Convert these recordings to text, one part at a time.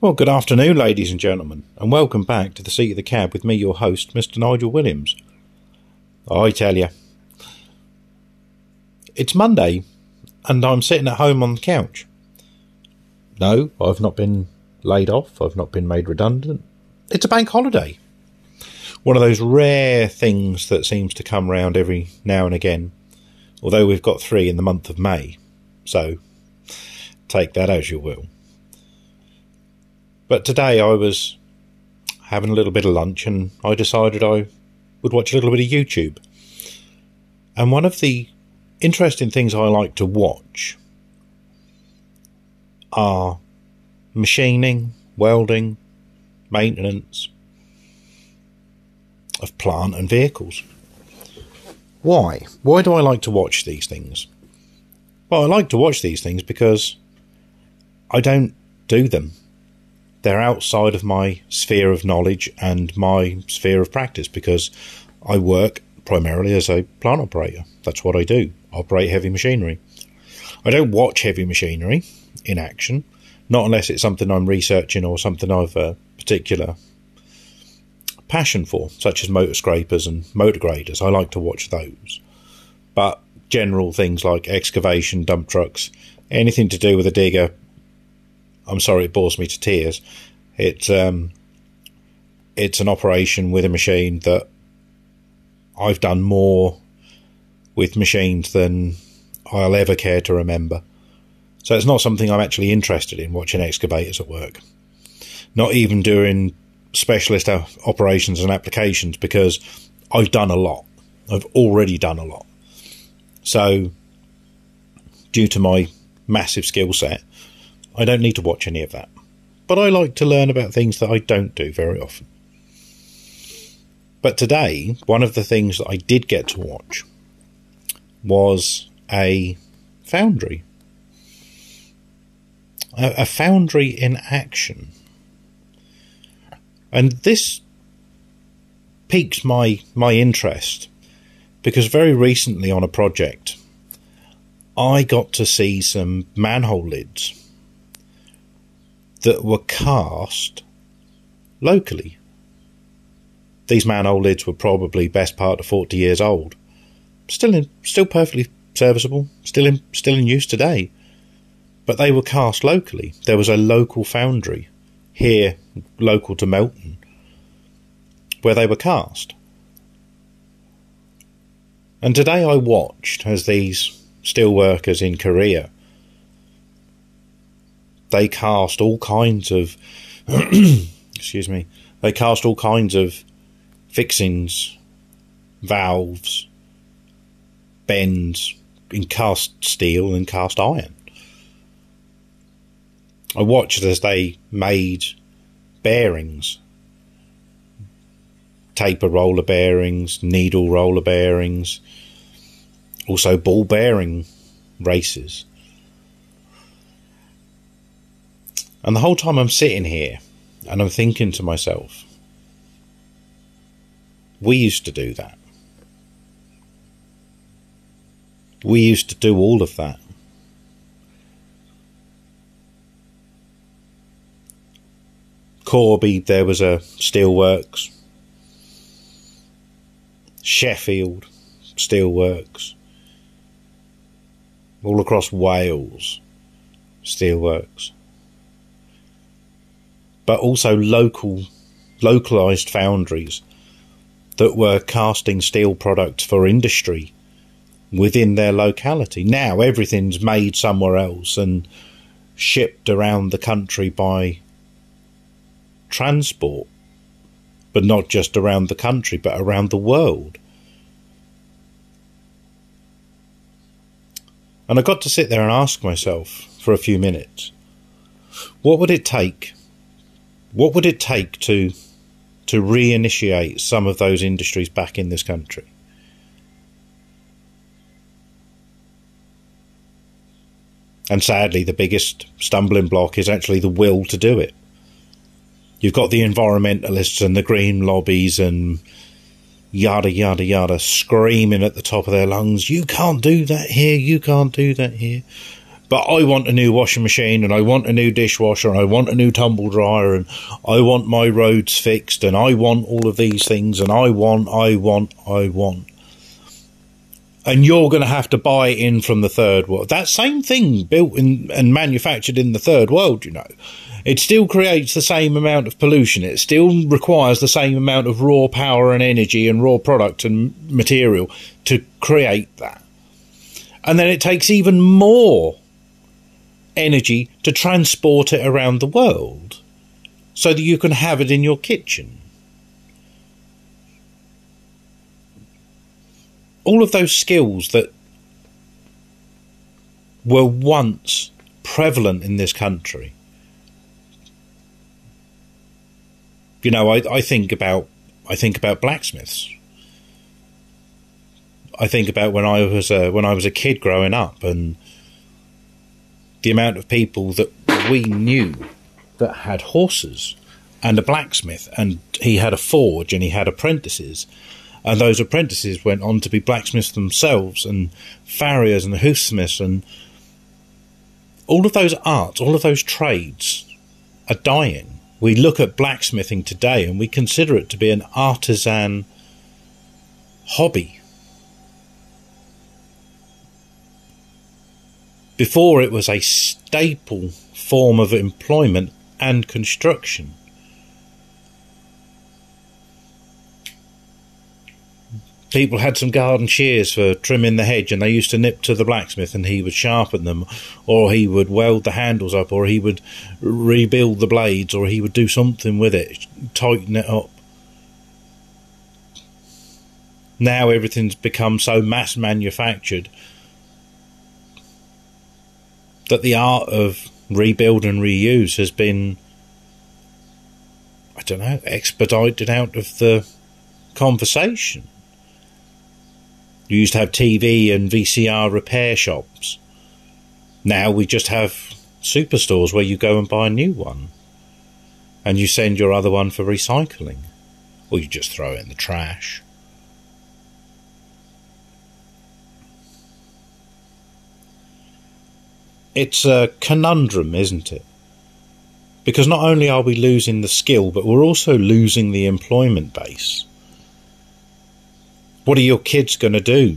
Well, good afternoon, ladies and gentlemen, and welcome back to the seat of the cab with me, your host, Mr. Nigel Williams. I tell you, it's Monday, and I'm sitting at home on the couch. No, I've not been laid off, I've not been made redundant. It's a bank holiday. One of those rare things that seems to come round every now and again, although we've got three in the month of May, so take that as you will. But today I was having a little bit of lunch and I decided I would watch a little bit of YouTube. And one of the interesting things I like to watch are machining, welding, maintenance of plant and vehicles. Why? Why do I like to watch these things? Well, I like to watch these things because I don't do them they're outside of my sphere of knowledge and my sphere of practice because I work primarily as a plant operator. That's what I do, operate heavy machinery. I don't watch heavy machinery in action, not unless it's something I'm researching or something I've a particular passion for, such as motor scrapers and motor graders. I like to watch those. But general things like excavation, dump trucks, anything to do with a digger, I'm sorry, it bores me to tears. It's um, it's an operation with a machine that I've done more with machines than I'll ever care to remember. So it's not something I'm actually interested in watching excavators at work. Not even doing specialist operations and applications because I've done a lot. I've already done a lot. So, due to my massive skill set, I don't need to watch any of that. But I like to learn about things that I don't do very often. But today, one of the things that I did get to watch was a foundry. A, a foundry in action. And this piqued my, my interest because very recently on a project, I got to see some manhole lids that were cast locally. These manhole lids were probably best part of 40 years old. Still in, still perfectly serviceable, still in, still in use today. But they were cast locally. There was a local foundry here, local to Melton, where they were cast. And today I watched as these steel workers in Korea they cast all kinds of excuse me they cast all kinds of fixings valves bends in cast steel and cast iron. I watched as they made bearings. Taper roller bearings needle roller bearings also ball bearing races And the whole time I'm sitting here and I'm thinking to myself, we used to do that. We used to do all of that. Corby, there was a steelworks. Sheffield, steelworks. All across Wales, steelworks but also local, localized foundries that were casting steel products for industry within their locality. Now everything's made somewhere else and shipped around the country by transport, but not just around the country, but around the world. And I got to sit there and ask myself for a few minutes what would it take what would it take to to reinitiate some of those industries back in this country? And sadly, the biggest stumbling block is actually the will to do it. You've got the environmentalists and the green lobbies and yada, yada, yada, screaming at the top of their lungs, you can't do that here, you can't do that here. But I want a new washing machine and I want a new dishwasher and I want a new tumble dryer and I want my roads fixed and I want all of these things and I want, I want, I want. And you're going to have to buy in from the third world. That same thing built in, and manufactured in the third world, you know. It still creates the same amount of pollution. It still requires the same amount of raw power and energy and raw product and material to create that. And then it takes even more energy to transport it around the world so that you can have it in your kitchen. All of those skills that were once prevalent in this country. You know, I, I think about I think about blacksmiths. I think about when I was a, when I was a kid growing up and the amount of people that we knew that had horses and a blacksmith, and he had a forge and he had apprentices. And those apprentices went on to be blacksmiths themselves, and farriers and hoofsmiths, and all of those arts, all of those trades are dying. We look at blacksmithing today and we consider it to be an artisan hobby Before it was a staple form of employment and construction. People had some garden shears for trimming the hedge, and they used to nip to the blacksmith, and he would sharpen them, or he would weld the handles up, or he would rebuild the blades, or he would do something with it, tighten it up. Now everything's become so mass manufactured that the art of rebuild and reuse has been, I don't know, expedited out of the conversation. You used to have TV and VCR repair shops. Now we just have superstores where you go and buy a new one and you send your other one for recycling or you just throw it in the trash. It's a conundrum, isn't it? Because not only are we losing the skill, but we're also losing the employment base. What are your kids going to do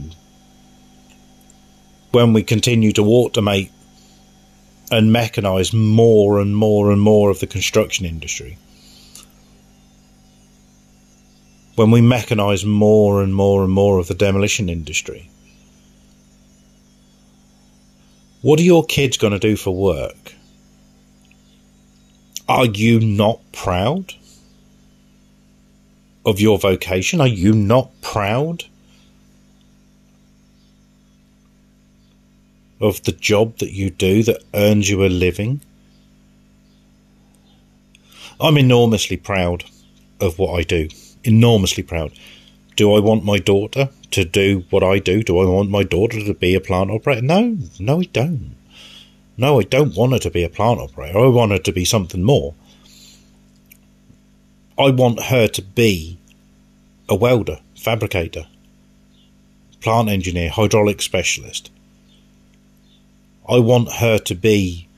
when we continue to automate and mechanise more and more and more of the construction industry? When we mechanise more and more and more of the demolition industry? What are your kids going to do for work? Are you not proud of your vocation? Are you not proud of the job that you do that earns you a living? I'm enormously proud of what I do. Enormously proud. Do I want my daughter to do what I do? Do I want my daughter to be a plant operator? No, no, I don't. No, I don't want her to be a plant operator. I want her to be something more. I want her to be a welder, fabricator, plant engineer, hydraulic specialist. I want her to be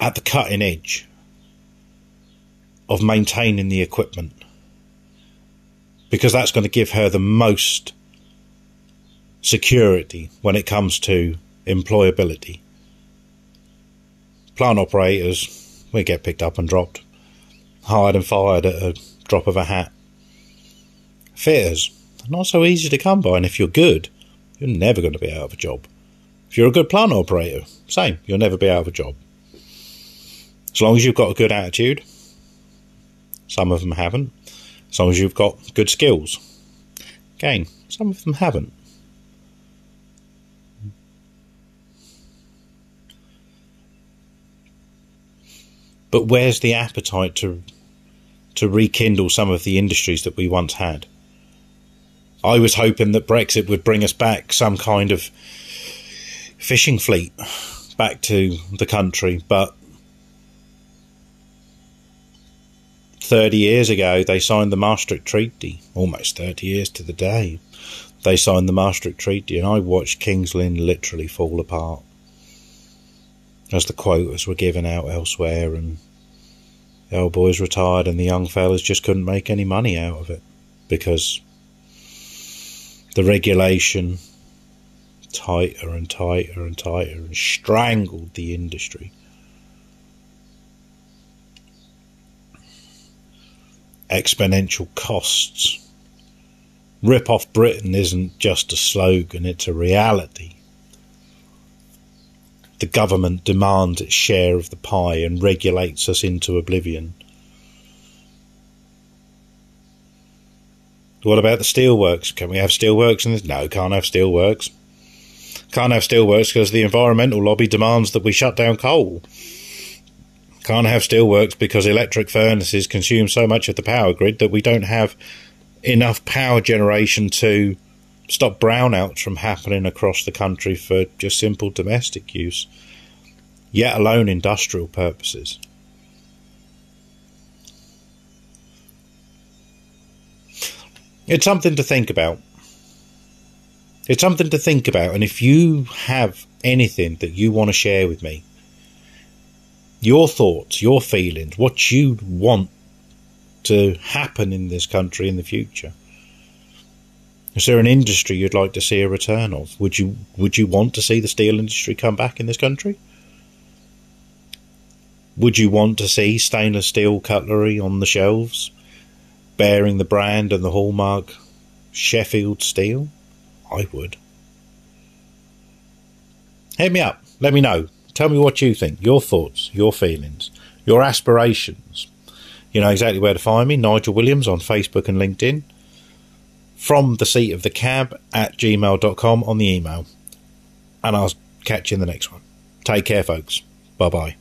at the cutting edge of maintaining the equipment because that's going to give her the most security when it comes to employability. Plant operators, we get picked up and dropped, hired and fired at a drop of a hat. Fitters, not so easy to come by, and if you're good, you're never going to be out of a job. If you're a good plant operator, same, you'll never be out of a job. As long as you've got a good attitude, some of them haven't, as long as you've got good skills. Again, some of them haven't. But where's the appetite to to rekindle some of the industries that we once had? I was hoping that Brexit would bring us back some kind of fishing fleet back to the country, but 30 years ago, they signed the Maastricht Treaty, almost 30 years to the day. they signed the Maastricht Treaty, and I watched King's Lynn literally fall apart as the quotas were given out elsewhere, and the old boys retired, and the young fellas just couldn't make any money out of it because the regulation tighter and tighter and tighter and strangled the industry. Exponential costs Rip off Britain isn't just a slogan, it's a reality. The government demands its share of the pie and regulates us into oblivion. What about the steelworks? Can we have steelworks in this? No, can't have steelworks. Can't have steelworks because the environmental lobby demands that we shut down coal. Can't have steelworks because electric furnaces consume so much of the power grid that we don't have enough power generation to stop brownouts from happening across the country for just simple domestic use, yet alone industrial purposes. It's something to think about. It's something to think about, and if you have anything that you want to share with me, your thoughts, your feelings, what you want to happen in this country in the future? Is there an industry you'd like to see a return of? Would you would you want to see the steel industry come back in this country? Would you want to see stainless steel cutlery on the shelves, bearing the brand and the hallmark Sheffield Steel? I would. Hit me up. Let me know. Tell me what you think, your thoughts, your feelings, your aspirations. You know exactly where to find me, Nigel Williams on Facebook and LinkedIn. From the seat of the cab at gmail.com on the email. And I'll catch you in the next one. Take care, folks. Bye bye.